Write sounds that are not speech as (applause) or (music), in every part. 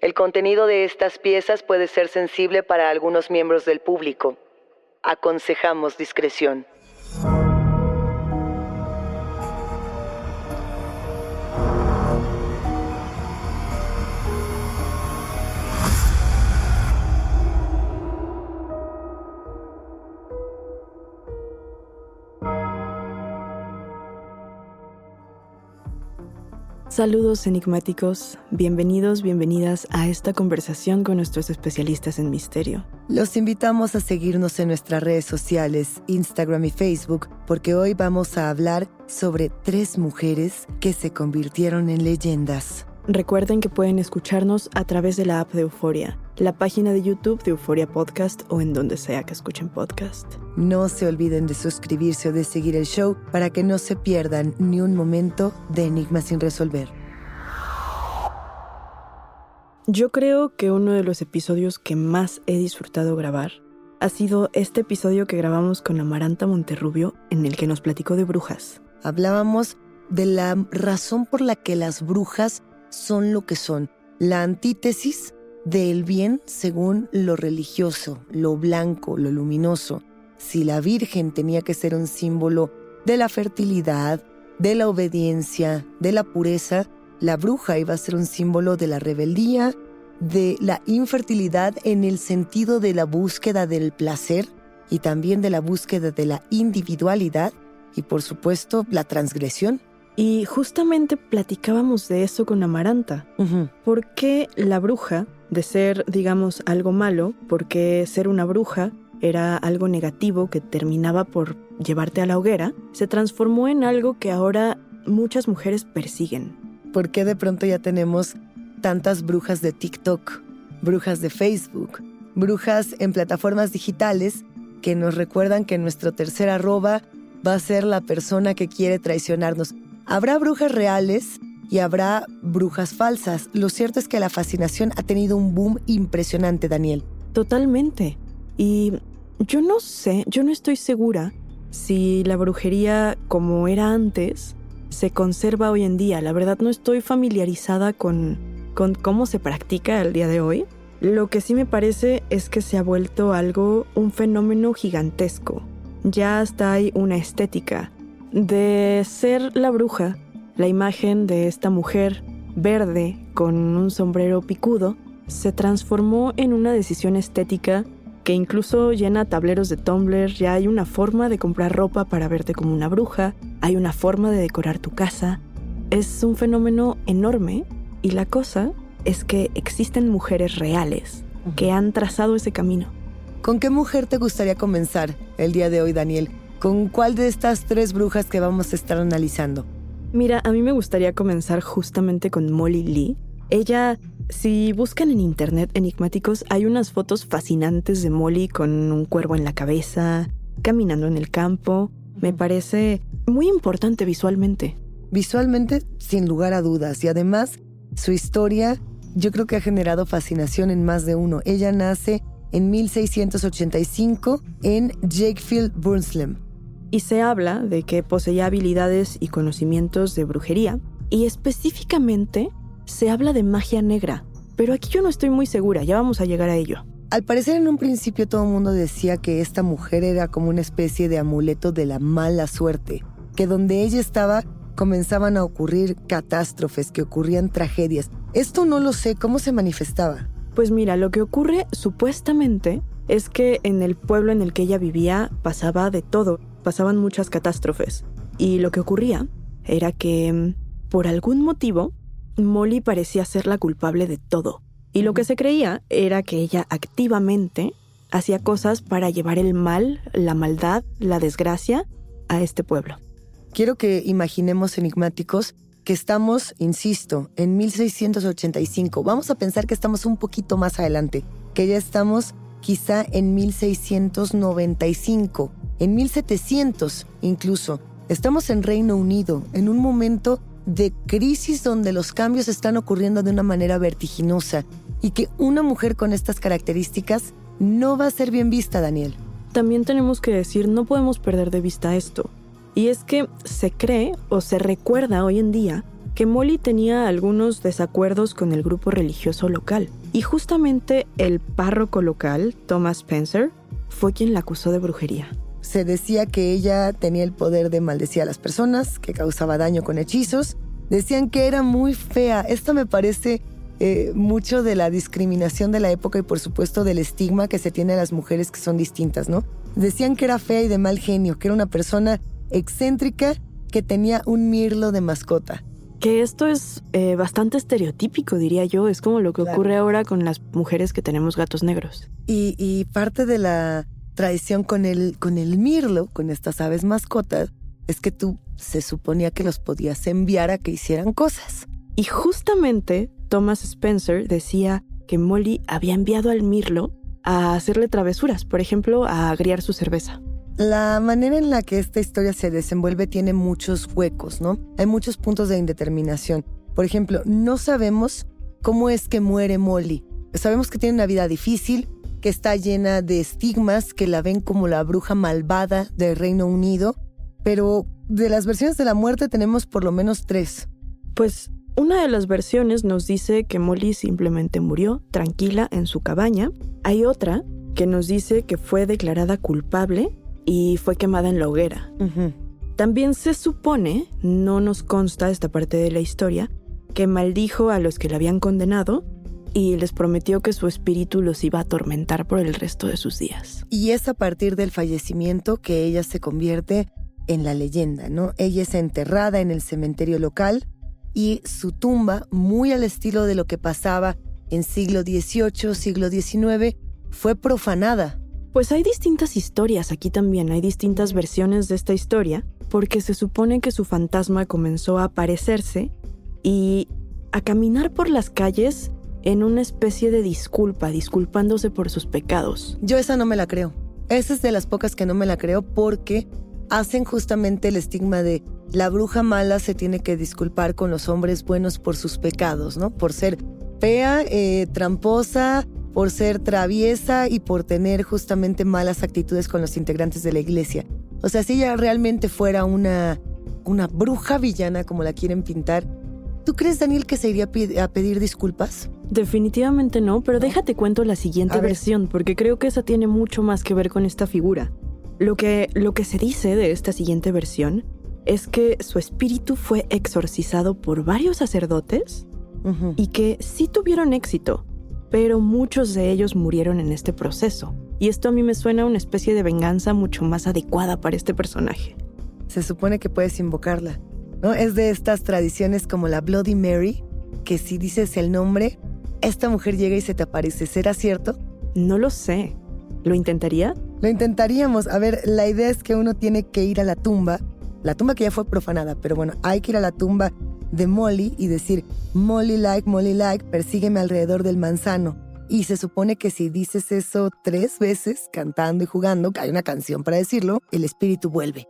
El contenido de estas piezas puede ser sensible para algunos miembros del público. Aconsejamos discreción. Saludos enigmáticos, bienvenidos, bienvenidas a esta conversación con nuestros especialistas en misterio. Los invitamos a seguirnos en nuestras redes sociales, Instagram y Facebook, porque hoy vamos a hablar sobre tres mujeres que se convirtieron en leyendas. Recuerden que pueden escucharnos a través de la app de Euforia, la página de YouTube de Euforia Podcast o en donde sea que escuchen podcast. No se olviden de suscribirse o de seguir el show para que no se pierdan ni un momento de Enigma sin resolver. Yo creo que uno de los episodios que más he disfrutado grabar ha sido este episodio que grabamos con Amaranta Monterrubio en el que nos platicó de brujas. Hablábamos de la razón por la que las brujas son lo que son, la antítesis del bien según lo religioso, lo blanco, lo luminoso. Si la Virgen tenía que ser un símbolo de la fertilidad, de la obediencia, de la pureza, la bruja iba a ser un símbolo de la rebeldía, de la infertilidad en el sentido de la búsqueda del placer y también de la búsqueda de la individualidad y por supuesto la transgresión. Y justamente platicábamos de eso con Amaranta. ¿Por qué la bruja, de ser, digamos, algo malo, porque ser una bruja era algo negativo que terminaba por llevarte a la hoguera, se transformó en algo que ahora muchas mujeres persiguen? ¿Por qué de pronto ya tenemos tantas brujas de TikTok, brujas de Facebook, brujas en plataformas digitales que nos recuerdan que nuestro tercer arroba va a ser la persona que quiere traicionarnos? Habrá brujas reales y habrá brujas falsas. Lo cierto es que la fascinación ha tenido un boom impresionante, Daniel. Totalmente. Y yo no sé, yo no estoy segura si la brujería como era antes se conserva hoy en día. La verdad no estoy familiarizada con, con cómo se practica el día de hoy. Lo que sí me parece es que se ha vuelto algo, un fenómeno gigantesco. Ya hasta hay una estética de ser la bruja, la imagen de esta mujer verde con un sombrero picudo se transformó en una decisión estética que incluso llena tableros de Tumblr, ya hay una forma de comprar ropa para verte como una bruja, hay una forma de decorar tu casa. Es un fenómeno enorme y la cosa es que existen mujeres reales que han trazado ese camino. ¿Con qué mujer te gustaría comenzar el día de hoy, Daniel? ¿Con cuál de estas tres brujas que vamos a estar analizando? Mira, a mí me gustaría comenzar justamente con Molly Lee. Ella, si buscan en internet enigmáticos, hay unas fotos fascinantes de Molly con un cuervo en la cabeza, caminando en el campo. Me parece muy importante visualmente. Visualmente, sin lugar a dudas. Y además, su historia yo creo que ha generado fascinación en más de uno. Ella nace en 1685 en Jakefield, Burnslem y se habla de que poseía habilidades y conocimientos de brujería, y específicamente se habla de magia negra, pero aquí yo no estoy muy segura, ya vamos a llegar a ello. Al parecer en un principio todo el mundo decía que esta mujer era como una especie de amuleto de la mala suerte, que donde ella estaba comenzaban a ocurrir catástrofes, que ocurrían tragedias. Esto no lo sé, ¿cómo se manifestaba? Pues mira, lo que ocurre supuestamente es que en el pueblo en el que ella vivía pasaba de todo pasaban muchas catástrofes. Y lo que ocurría era que, mm, por algún motivo, Molly parecía ser la culpable de todo. Y lo que se creía era que ella activamente hacía cosas para llevar el mal, la maldad, la desgracia a este pueblo. Quiero que imaginemos enigmáticos que estamos, insisto, en 1685. Vamos a pensar que estamos un poquito más adelante, que ya estamos quizá en 1695, en 1700 incluso. Estamos en Reino Unido, en un momento de crisis donde los cambios están ocurriendo de una manera vertiginosa y que una mujer con estas características no va a ser bien vista, Daniel. También tenemos que decir, no podemos perder de vista esto. Y es que se cree o se recuerda hoy en día que Molly tenía algunos desacuerdos con el grupo religioso local. Y justamente el párroco local, Thomas Spencer, fue quien la acusó de brujería. Se decía que ella tenía el poder de maldecir a las personas, que causaba daño con hechizos. Decían que era muy fea. Esto me parece eh, mucho de la discriminación de la época y por supuesto del estigma que se tiene a las mujeres que son distintas, ¿no? Decían que era fea y de mal genio, que era una persona excéntrica que tenía un mirlo de mascota. Que esto es eh, bastante estereotípico, diría yo. Es como lo que ocurre ahora con las mujeres que tenemos gatos negros. Y, parte de la tradición con el, con el mirlo, con estas aves mascotas, es que tú se suponía que los podías enviar a que hicieran cosas. Y justamente Thomas Spencer decía que Molly había enviado al mirlo a hacerle travesuras, por ejemplo, a agriar su cerveza. La manera en la que esta historia se desenvuelve tiene muchos huecos, ¿no? Hay muchos puntos de indeterminación. Por ejemplo, no sabemos cómo es que muere Molly. Sabemos que tiene una vida difícil, que está llena de estigmas, que la ven como la bruja malvada del Reino Unido, pero de las versiones de la muerte tenemos por lo menos tres. Pues una de las versiones nos dice que Molly simplemente murió tranquila en su cabaña. Hay otra que nos dice que fue declarada culpable y fue quemada en la hoguera. También se supone, no nos consta esta parte de la historia, que maldijo a los que la habían condenado y les prometió que su espíritu los iba a atormentar por el resto de sus días. Y es a partir del fallecimiento que ella se convierte en la leyenda, ¿no? Ella es enterrada en el cementerio local y su tumba, muy al estilo de lo que pasaba en siglo XVIII, siglo XIX, fue profanada pues hay distintas historias aquí también, hay distintas versiones de esta historia, porque se supone que su fantasma comenzó a aparecerse y a caminar por las calles en una especie de disculpa, disculpándose por sus pecados. Yo esa no me la creo. Esa es de las pocas que no me la creo porque hacen justamente el estigma de la bruja mala se tiene que disculpar con los hombres buenos por sus pecados, ¿no? Por ser fea, eh, tramposa, por ser traviesa y por tener justamente malas actitudes con los integrantes de la iglesia. O sea, si ella realmente fuera una, una bruja villana como la quieren pintar, ¿tú crees, Daniel, que se iría a pedir disculpas? Definitivamente no, pero déjate cuento la siguiente versión, porque creo que esa tiene mucho más que ver con esta figura. Lo que, lo que se dice de esta siguiente versión es que su espíritu fue exorcizado por varios sacerdotes y que sí tuvieron éxito, pero muchos de ellos murieron en este proceso. Y esto a mí me suena a una especie de venganza mucho más adecuada para este personaje. Se supone que puedes invocarla, ¿no? Es de estas tradiciones como la Bloody Mary, que si dices el nombre, esta mujer llega y se te aparece. ¿Será cierto? No lo sé. ¿Lo intentaría? Lo intentaríamos. A ver, la idea es que uno tiene que ir a la tumba, la tumba que ya fue profanada, pero bueno, hay que ir a la tumba de Molly y decir, Molly like, Molly like, persígueme alrededor del manzano. Y se supone que si dices eso tres veces, cantando y jugando, que hay una canción para decirlo, el espíritu vuelve.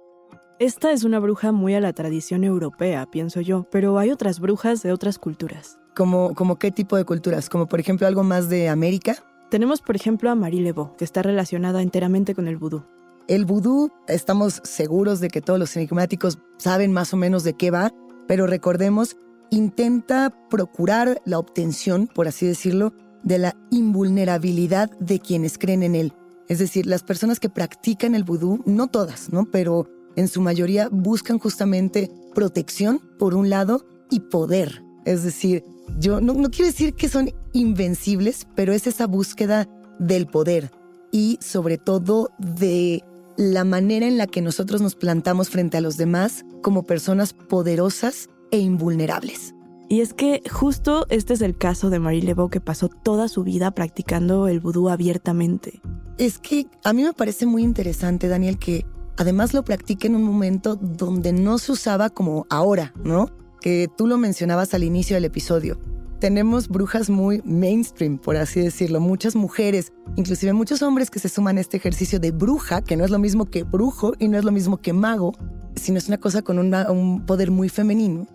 Esta es una bruja muy a la tradición europea, pienso yo, pero hay otras brujas de otras culturas. ¿Como, como qué tipo de culturas? ¿Como por ejemplo algo más de América? Tenemos por ejemplo a Marie Lebeau, que está relacionada enteramente con el vudú. El vudú, estamos seguros de que todos los enigmáticos saben más o menos de qué va, pero recordemos, intenta procurar la obtención, por así decirlo, de la invulnerabilidad de quienes creen en él. Es decir, las personas que practican el vudú, no todas, ¿no? Pero en su mayoría buscan justamente protección, por un lado, y poder. Es decir, yo no, no quiero decir que son invencibles, pero es esa búsqueda del poder y sobre todo de la manera en la que nosotros nos plantamos frente a los demás como personas poderosas e invulnerables. Y es que justo este es el caso de Marie Lebeau que pasó toda su vida practicando el vudú abiertamente. Es que a mí me parece muy interesante, Daniel, que además lo practique en un momento donde no se usaba como ahora, ¿no? Que tú lo mencionabas al inicio del episodio. Tenemos brujas muy mainstream, por así decirlo, muchas mujeres, inclusive muchos hombres que se suman a este ejercicio de bruja, que no es lo mismo que brujo y no es lo mismo que mago, sino es una cosa con un poder muy femenino.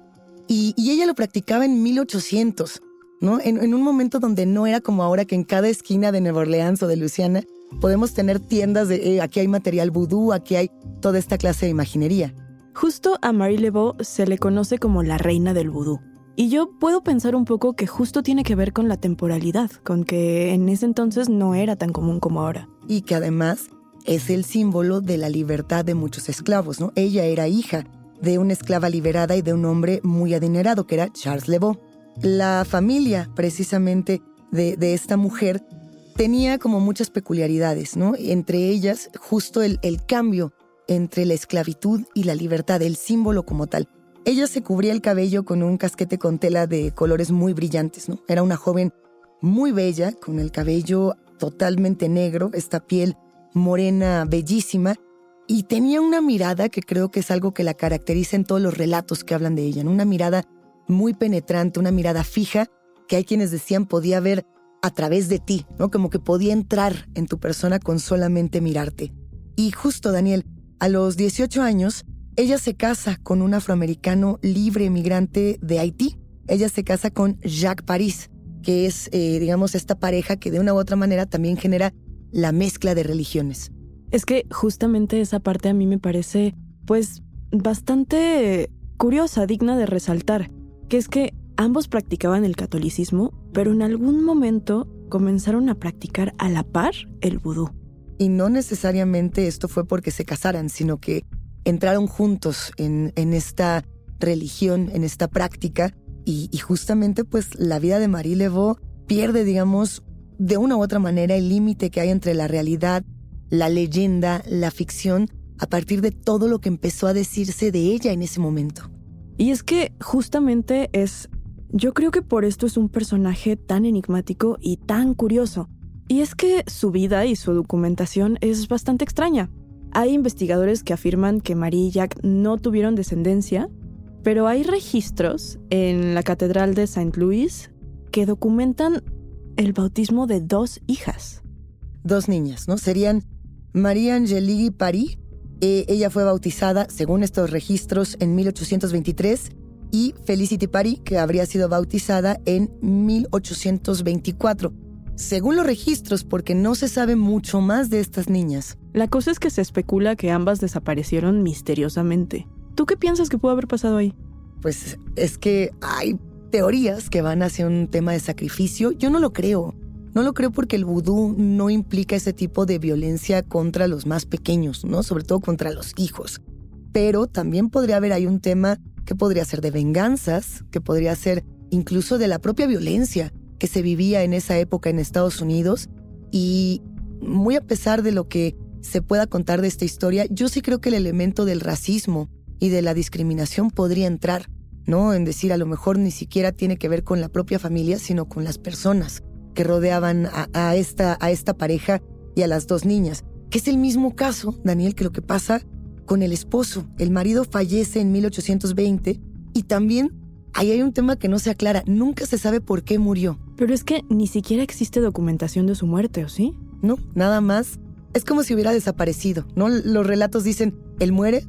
Y, ella lo practicaba en 1800, ¿no? En, un momento donde no era como ahora que en cada esquina de Nueva Orleans o de Luisiana podemos tener tiendas de eh, aquí hay material vudú, aquí hay toda esta clase de imaginería. Justo a Marie Lebeau se le conoce como la reina del vudú. Y yo puedo pensar un poco que justo tiene que ver con la temporalidad, con que en ese entonces no era tan común como ahora. Y que además es el símbolo de la libertad de muchos esclavos, ¿no? Ella era hija de una esclava liberada y de un hombre muy adinerado, que era Charles Lebeau. La familia, precisamente, de, esta mujer tenía como muchas peculiaridades, ¿no? Entre ellas, justo el cambio entre la esclavitud y la libertad, el símbolo como tal. Ella se cubría el cabello con un casquete con tela de colores muy brillantes, ¿no? Era una joven muy bella, con el cabello totalmente negro, esta piel morena bellísima, y tenía una mirada que creo que es algo que la caracteriza en todos los relatos que hablan de ella, una mirada muy penetrante, una mirada fija, que hay quienes decían podía ver a través de ti, ¿no? Como que podía entrar en tu persona con solamente mirarte. Y justo, Daniel, a los 18 años, ella se casa con un afroamericano libre emigrante de Haití. Ella se casa con Jacques Paris, que es, eh, digamos, esta pareja que de una u otra manera también genera la mezcla de religiones. Es que justamente esa parte a mí me parece, pues, bastante curiosa, digna de resaltar, que es que ambos practicaban el catolicismo, pero en algún momento comenzaron a practicar a la par el vudú. Y no necesariamente esto fue porque se casaran, sino que entraron juntos en, esta religión, en esta práctica, y, justamente pues la vida de Marie Leveau pierde, digamos, de una u otra manera el límite que hay entre la realidad la leyenda, la ficción, a partir de todo lo que empezó a decirse de ella en ese momento. Y es que justamente es, yo creo que por esto es un personaje tan enigmático y tan curioso. Y es que su vida y su documentación es bastante extraña. Hay investigadores que afirman que Marie y Jack no tuvieron descendencia, pero hay registros en la Catedral de St. Louis que documentan el bautismo de dos hijas. Dos niñas, ¿no? Serían María Angélique Paris. Eh, ella fue bautizada, según estos registros, en 1823 y Felicity Paris, que habría sido bautizada en 1824. Según los registros, porque no se sabe mucho más de estas niñas. La cosa es que se especula que ambas desaparecieron misteriosamente. ¿Tú qué piensas que pudo haber pasado ahí? Pues es que hay teorías que van hacia un tema de sacrificio. Yo no lo creo. No lo creo porque el vudú no implica ese tipo de violencia contra los más pequeños, ¿no? Sobre todo contra los hijos. Pero también podría haber ahí un tema que podría ser de venganzas, que podría ser incluso de la propia violencia que se vivía en esa época en Estados Unidos. Y muy a pesar de lo que se pueda contar de esta historia, yo sí creo que el elemento del racismo y de la discriminación podría entrar, ¿no? En decir, a lo mejor ni siquiera tiene que ver con la propia familia, sino con las personas que rodeaban a, esta, a esta pareja y a las dos niñas, que es el mismo caso, Daniel, que lo que pasa con el esposo. El marido fallece en 1820 y también ahí hay un tema que no se aclara, nunca se sabe por qué murió. Pero es que ni siquiera existe documentación de su muerte, ¿o sí? No, nada más. Es como si hubiera desaparecido, ¿no? Los relatos dicen, él muere,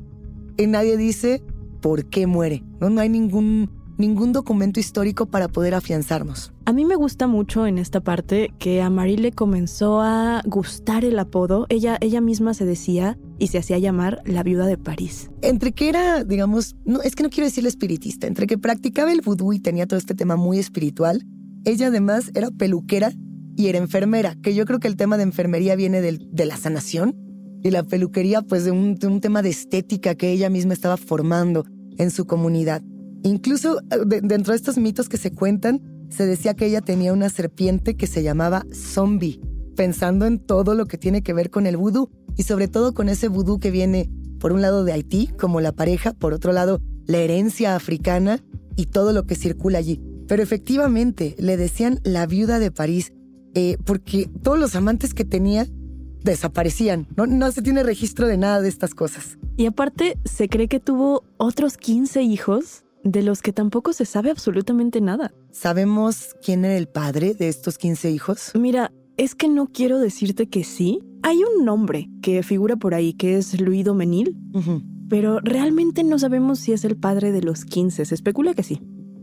y nadie dice por qué muere, ¿no? No hay ningún ningún documento histórico para poder afianzarnos. A mí me gusta mucho en esta parte que a Marie le comenzó a gustar el apodo. Ella, ella misma se decía y se hacía llamar la viuda de París. Entre que era, digamos, no, es que no quiero decirle espiritista, entre que practicaba el vudú y tenía todo este tema muy espiritual, ella además era peluquera y era enfermera, que yo creo que el tema de enfermería viene de la sanación y la peluquería pues de un, de un tema de estética que ella misma estaba formando en su comunidad. Incluso eh, dentro de estos mitos que se cuentan, se decía que ella tenía una serpiente que se llamaba zombie, pensando en todo lo que tiene que ver con el vudú y sobre todo con ese vudú que viene por un lado de Haití, como la pareja, por otro lado la herencia africana y todo lo que circula allí. Pero efectivamente, le decían la viuda de París, eh, porque todos los amantes que tenía desaparecían. No, no se tiene registro de nada de estas cosas. Y aparte, se cree que tuvo otros 15 hijos de los que tampoco se sabe absolutamente nada. ¿Sabemos quién era el padre de estos 15 hijos? Mira, es que no quiero decirte que sí. Hay un nombre que figura por ahí que es Louis Domenil, pero realmente no sabemos si es el padre de los 15. Se especula que sí.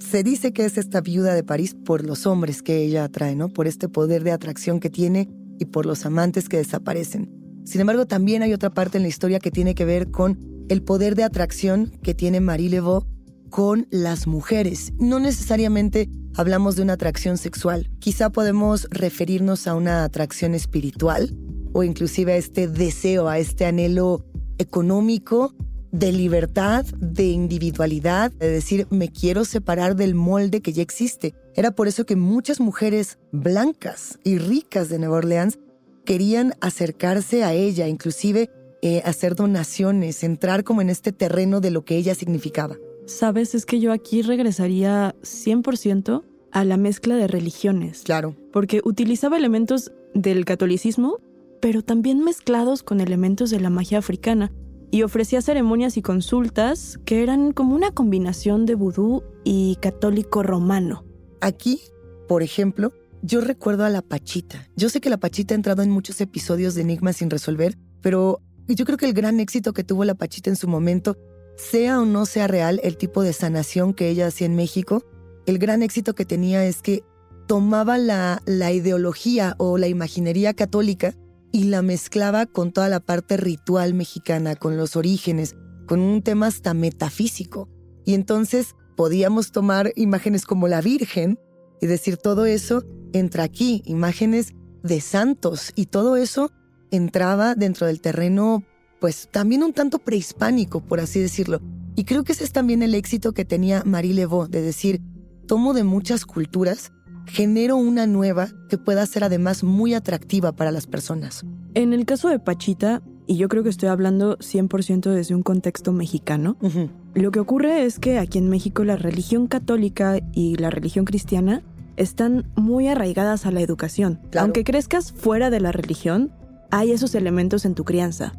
Se dice que es esta viuda de París por los hombres que ella atrae, ¿no? Por este poder de atracción que tiene y por los amantes que desaparecen. Sin embargo, también hay otra parte en la historia que tiene que ver con el poder de atracción que tiene Marie Laveau con las mujeres. No necesariamente hablamos de una atracción sexual. Quizá podemos referirnos a una atracción espiritual o inclusive a este deseo, a este anhelo económico de libertad, de individualidad, de decir, me quiero separar del molde que ya existe. Era por eso que muchas mujeres blancas y ricas de Nueva Orleans querían acercarse a ella, inclusive eh, hacer donaciones, entrar como en este terreno de lo que ella significaba. Sabes, es que yo aquí regresaría 100% a la mezcla de religiones. Claro. Porque utilizaba elementos del catolicismo, pero también mezclados con elementos de la magia africana y ofrecía ceremonias y consultas que eran como una combinación de vudú y católico romano. Aquí, por ejemplo, yo recuerdo a la Pachita. Yo sé que la Pachita ha entrado en muchos episodios de Enigmas sin resolver, pero yo creo que el gran éxito que tuvo la Pachita en su momento, sea o no sea real el tipo de sanación que ella hacía en México, el gran éxito que tenía es que tomaba la, la ideología o la imaginería católica y la mezclaba con toda la parte ritual mexicana, con los orígenes, con un tema hasta metafísico. Y entonces podíamos tomar imágenes como la Virgen y decir todo eso entra aquí, imágenes de santos y todo eso entraba dentro del terreno pues también un tanto prehispánico, por así decirlo. Y creo que ese es también el éxito que tenía Marie Leveau, de decir, tomo de muchas culturas genero una nueva que pueda ser además muy atractiva para las personas. En el caso de Pachita, y yo creo que estoy hablando 100% desde un contexto mexicano, lo que ocurre es que aquí en México la religión católica y la religión cristiana están muy arraigadas a la educación. Aunque crezcas fuera de la religión, hay esos elementos en tu crianza.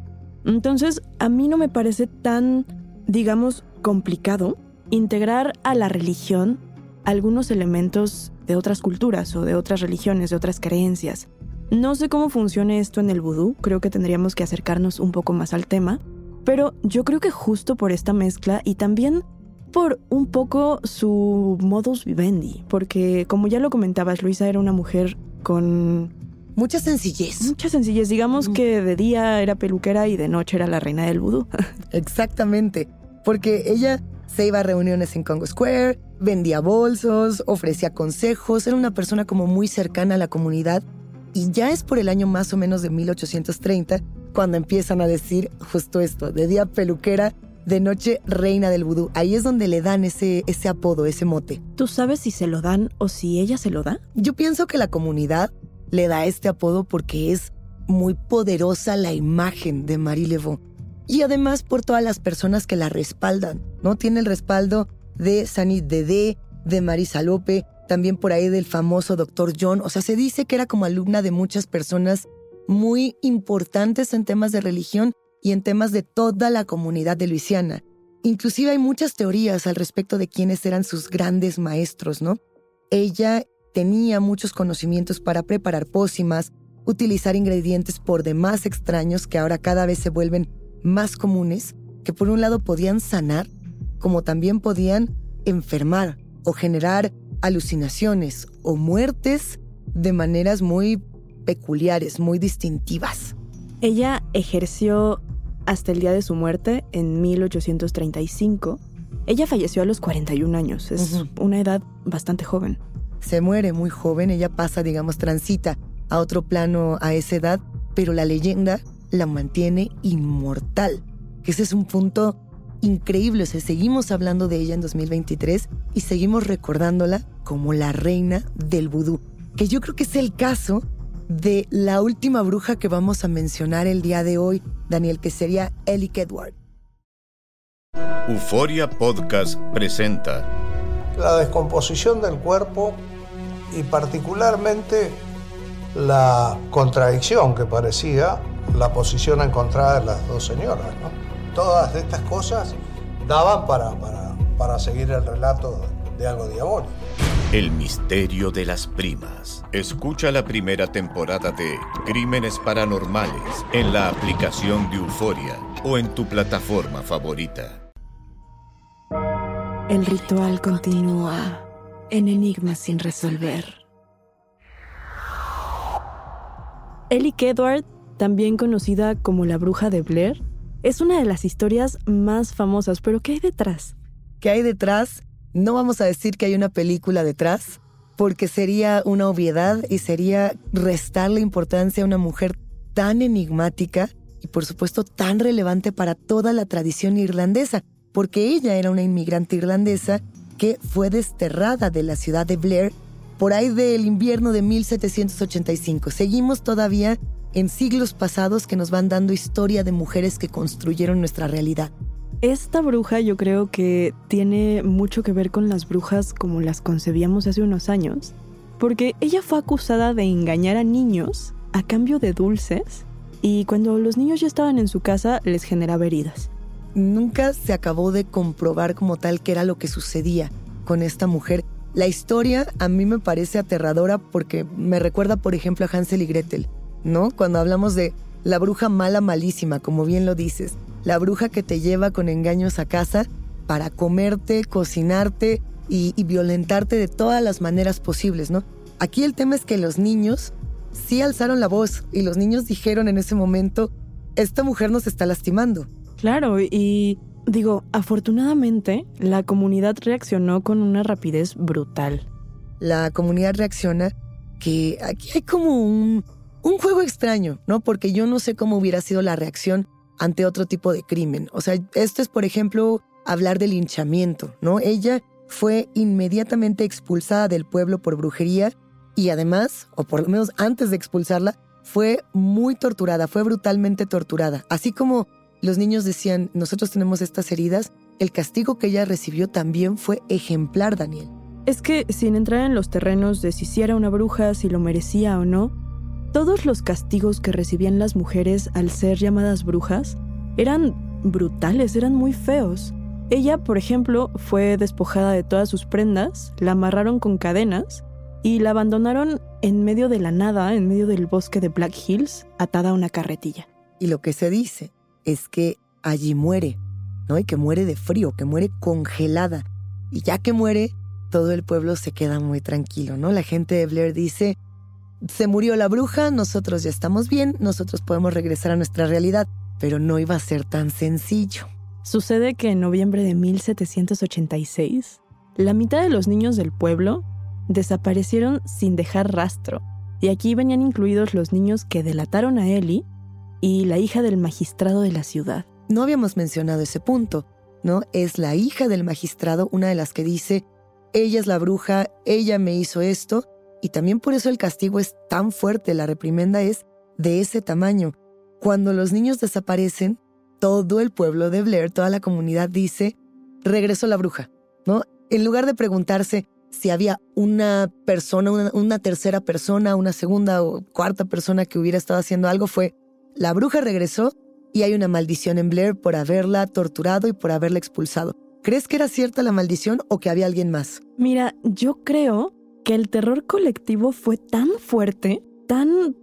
Entonces, a mí no me parece tan, digamos, complicado integrar a la religión algunos elementos de otras culturas o de otras religiones, de otras creencias. No sé cómo funciona esto en el vudú, creo que tendríamos que acercarnos un poco más al tema, pero yo creo que justo por esta mezcla y también por un poco su modus vivendi, porque como ya lo comentabas, Luisa era una mujer con... Mucha sencillez. Mucha sencillez. Digamos que de día era peluquera y de noche era la reina del vudú. (laughs) Exactamente. Porque ella se iba a reuniones en Congo Square, vendía bolsos, ofrecía consejos, era una persona como muy cercana a la comunidad. Y ya es por el año más o menos de 1830 cuando empiezan a decir justo esto, de día peluquera, de noche reina del vudú. Ahí es donde le dan ese, ese apodo, ese mote. ¿Tú sabes si se lo dan o si ella se lo da? Yo pienso que la comunidad le da este apodo porque es muy poderosa la imagen de Marie Laveau y además por todas las personas que la respaldan, ¿no? Tiene el respaldo de Sanit Dede, de Marisa Lope, también por ahí del famoso Dr. John, o sea, se dice que era como alumna de muchas personas muy importantes en temas de religión y en temas de toda la comunidad de Luisiana. Inclusive hay muchas teorías al respecto de quiénes eran sus grandes maestros, ¿no? Ella tenía muchos conocimientos para preparar pócimas, utilizar ingredientes por demás extraños que ahora cada vez se vuelven más comunes que por un lado podían sanar, como también podían enfermar o generar alucinaciones o muertes de maneras muy peculiares, muy distintivas. Ella ejerció hasta el día de su muerte en 1835. Ella falleció a los 41 años, es una edad bastante joven. Se muere muy joven, ella pasa, digamos, transita a otro plano a esa edad, pero la leyenda la mantiene inmortal. Ese es un punto increíble. O sea, seguimos hablando de ella en 2023 y seguimos recordándola como la reina del vudú. Que yo creo que es el caso de la última bruja que vamos a mencionar el día de hoy, Daniel, que sería Ellie Edward. Euforia Podcast presenta la descomposición del cuerpo y particularmente la contradicción que parecía la posición encontrada de las dos señoras. Todas estas cosas daban para, para, para seguir el relato de algo diabólico. El misterio de las primas. Escucha la primera temporada de Crímenes Paranormales en la aplicación de Euforia o en tu plataforma favorita. El ritual continúa en enigmas sin resolver. Ellie Edward, también conocida como la bruja de Blair, es una de las historias más famosas, pero ¿qué hay detrás? ¿Qué hay detrás? No vamos a decir que hay una película detrás, porque sería una obviedad y sería restarle importancia a una mujer tan enigmática y por supuesto tan relevante para toda la tradición irlandesa, porque ella era una inmigrante irlandesa que fue desterrada de la ciudad de Blair por ahí del invierno de 1785. Seguimos todavía en siglos pasados que nos van dando historia de mujeres que construyeron nuestra realidad. Esta bruja yo creo que tiene mucho que ver con las brujas como las concebíamos hace unos años, porque ella fue acusada de engañar a niños a cambio de dulces y cuando los niños ya estaban en su casa les generaba heridas. Nunca se acabó de comprobar como tal qué era lo que sucedía con esta mujer. La historia a mí me parece aterradora porque me recuerda, por ejemplo, a Hansel y Gretel, ¿no? Cuando hablamos de la bruja mala malísima, como bien lo dices la bruja que te lleva con engaños a casa para comerte, cocinarte y, violentarte de todas las maneras posibles, ¿no? Aquí el tema es que los niños sí alzaron la voz y los niños dijeron en ese momento, esta mujer nos está lastimando. Claro, y digo, afortunadamente la comunidad reaccionó con una rapidez brutal. La comunidad reacciona que aquí hay como un, un juego extraño, ¿no? Porque yo no sé cómo hubiera sido la reacción ante otro tipo de crimen. O sea, esto es, por ejemplo, hablar del linchamiento, ¿no? Ella fue inmediatamente expulsada del pueblo por brujería y además, o por lo menos antes de expulsarla, fue muy torturada, fue brutalmente torturada. Así como los niños decían, nosotros tenemos estas heridas, el castigo que ella recibió también fue ejemplar, Daniel. Es que sin entrar en los terrenos de si era una bruja, si lo merecía o no, todos los castigos que recibían las mujeres al ser llamadas brujas eran brutales, eran muy feos. Ella, por ejemplo, fue despojada de todas sus prendas, la amarraron con cadenas y la abandonaron en medio de la nada, en medio del bosque de Black Hills, atada a una carretilla. Y lo que se dice es que allí muere, ¿no? Y que muere de frío, que muere congelada. Y ya que muere, todo el pueblo se queda muy tranquilo, ¿no? La gente de Blair dice, se murió la bruja, nosotros ya estamos bien, nosotros podemos regresar a nuestra realidad, pero no iba a ser tan sencillo. Sucede que en noviembre de 1786, la mitad de los niños del pueblo desaparecieron sin dejar rastro, y aquí venían incluidos los niños que delataron a Ellie y la hija del magistrado de la ciudad. No habíamos mencionado ese punto, ¿no? Es la hija del magistrado una de las que dice, ella es la bruja, ella me hizo esto, y también por eso el castigo es tan fuerte, la reprimenda es de ese tamaño. Cuando los niños desaparecen, todo el pueblo de Blair, toda la comunidad dice, regresó la bruja, ¿no? En lugar de preguntarse si había una persona, una, una tercera persona, una segunda o cuarta persona que hubiera estado haciendo algo, fue, la bruja regresó y hay una maldición en Blair por haberla torturado y por haberla expulsado. ¿Crees que era cierta la maldición o que había alguien más? Mira, yo creo que el terror colectivo fue tan fuerte, tan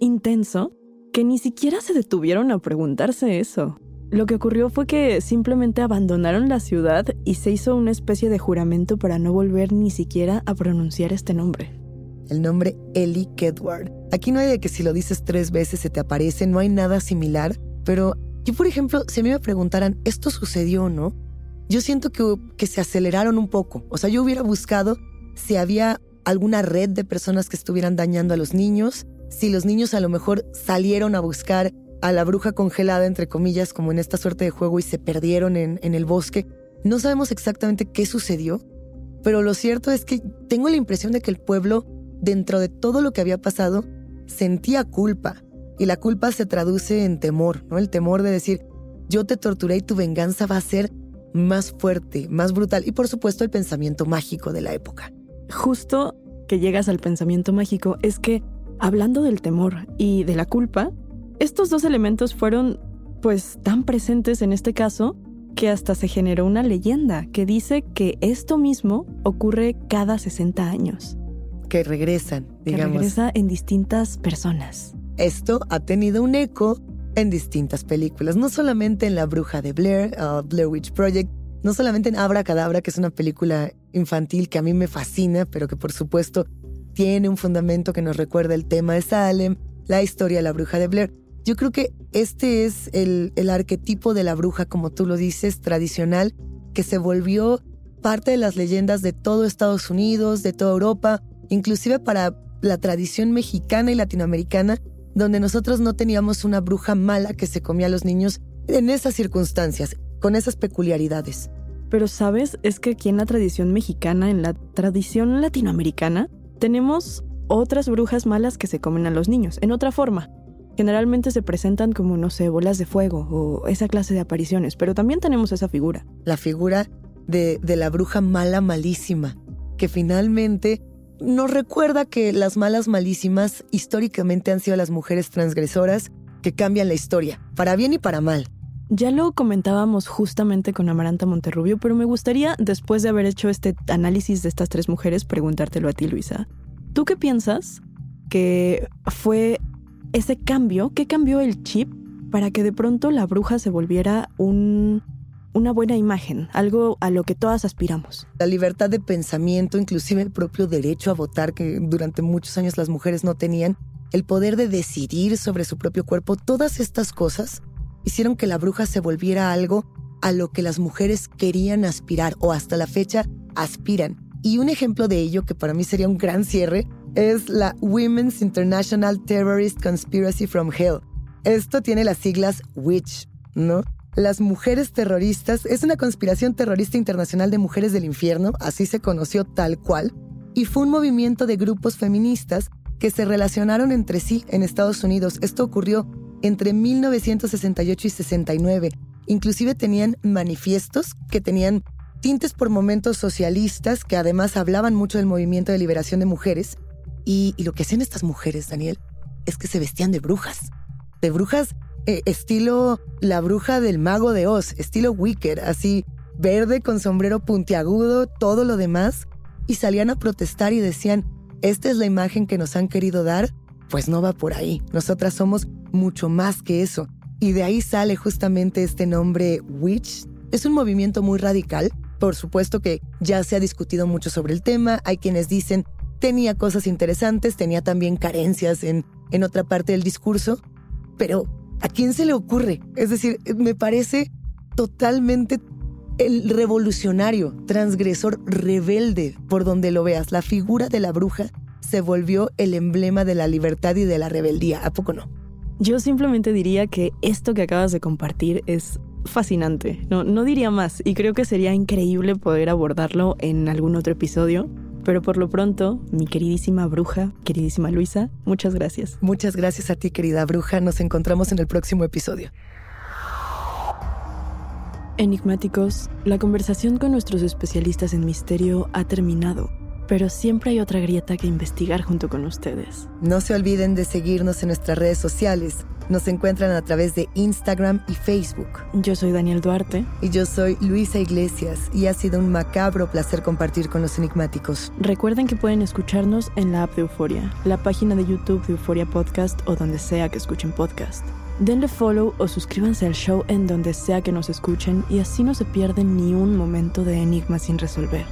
intenso, que ni siquiera se detuvieron a preguntarse eso. Lo que ocurrió fue que simplemente abandonaron la ciudad y se hizo una especie de juramento para no volver ni siquiera a pronunciar este nombre. El nombre Ellie Kedward. Aquí no hay de que si lo dices tres veces se te aparece, no hay nada similar, pero yo, por ejemplo, si a mí me preguntaran, ¿esto sucedió o no? Yo siento que, que se aceleraron un poco. O sea, yo hubiera buscado si había alguna red de personas que estuvieran dañando a los niños, si los niños a lo mejor salieron a buscar a la bruja congelada, entre comillas, como en esta suerte de juego y se perdieron en, el bosque. No sabemos exactamente qué sucedió, pero lo cierto es que tengo la impresión de que el pueblo, dentro de todo lo que había pasado, sentía culpa. Y la culpa se traduce en temor, ¿no? El temor de decir, yo te torturé y tu venganza va a ser más fuerte, más brutal y por supuesto el pensamiento mágico de la época. Justo que llegas al pensamiento mágico es que, hablando del temor y de la culpa, estos dos elementos fueron pues tan presentes en este caso que hasta se generó una leyenda que dice que esto mismo ocurre cada 60 años. Que regresan, digamos. Que regresa en distintas personas. Esto ha tenido un eco en distintas películas, no solamente en La Bruja de Blair, uh, Blair Witch Project, no solamente en Abra Cadabra, que es una película infantil que a mí me fascina, pero que por supuesto tiene un fundamento que nos recuerda el tema de Salem, la historia de la bruja de Blair. Yo creo que este es el, arquetipo de la bruja, como tú lo dices, tradicional, que se volvió parte de las leyendas de todo Estados Unidos, de toda Europa, inclusive para la tradición mexicana y latinoamericana, donde nosotros no teníamos una bruja mala que se comía a los niños en esas circunstancias, con esas peculiaridades. Pero sabes, es que aquí en la tradición mexicana, en la tradición latinoamericana, tenemos otras brujas malas que se comen a los niños, en otra forma. Generalmente se presentan como, no sé, bolas de fuego o esa clase de apariciones, pero también tenemos esa figura. La figura de, de la bruja mala malísima, que finalmente nos recuerda que las malas malísimas históricamente han sido las mujeres transgresoras que cambian la historia, para bien y para mal. Ya lo comentábamos justamente con Amaranta Monterrubio, pero me gustaría, después de haber hecho este análisis de estas tres mujeres, preguntártelo a ti, Luisa. ¿Tú qué piensas que fue ese cambio? ¿Qué cambió el chip para que de pronto la bruja se volviera un, una buena imagen, algo a lo que todas aspiramos. La libertad de pensamiento, inclusive el propio derecho a votar que durante muchos años las mujeres no tenían, el poder de decidir sobre su propio cuerpo, todas estas cosas hicieron que la bruja se volviera algo a lo que las mujeres querían aspirar o hasta la fecha aspiran. Y un ejemplo de ello, que para mí sería un gran cierre, es la Women's International Terrorist Conspiracy from Hell. Esto tiene las siglas WITCH, ¿no? Las mujeres terroristas es una conspiración terrorista internacional de mujeres del infierno, así se conoció tal cual, y fue un movimiento de grupos feministas que se relacionaron entre sí en Estados Unidos. Esto ocurrió entre 1968 y 69. Inclusive tenían manifiestos que tenían tintes por momentos socialistas, que además hablaban mucho del movimiento de liberación de mujeres. Y, lo que hacían estas mujeres, Daniel, es que se vestían de brujas. De brujas eh, estilo la bruja del mago de Oz, estilo Wicker, así verde con sombrero puntiagudo, todo lo demás. Y salían a protestar y decían, esta es la imagen que nos han querido dar, pues no va por ahí. Nosotras somos mucho más que eso. Y de ahí sale justamente este nombre Witch. Es un movimiento muy radical. Por supuesto que ya se ha discutido mucho sobre el tema. Hay quienes dicen tenía cosas interesantes, tenía también carencias en, en otra parte del discurso. Pero, ¿a quién se le ocurre? Es decir, me parece totalmente el revolucionario, transgresor, rebelde, por donde lo veas. La figura de la bruja se volvió el emblema de la libertad y de la rebeldía. ¿A poco no? Yo simplemente diría que esto que acabas de compartir es fascinante. No, no diría más y creo que sería increíble poder abordarlo en algún otro episodio. Pero por lo pronto, mi queridísima bruja, queridísima Luisa, muchas gracias. Muchas gracias a ti, querida bruja. Nos encontramos en el próximo episodio. Enigmáticos, la conversación con nuestros especialistas en misterio ha terminado pero siempre hay otra grieta que investigar junto con ustedes. No se olviden de seguirnos en nuestras redes sociales. Nos encuentran a través de Instagram y Facebook. Yo soy Daniel Duarte. Y yo soy Luisa Iglesias y ha sido un macabro placer compartir con los enigmáticos. Recuerden que pueden escucharnos en la app de Euforia, la página de YouTube de Euforia Podcast o donde sea que escuchen podcast. Denle follow o suscríbanse al show en donde sea que nos escuchen y así no se pierden ni un momento de enigma sin resolver.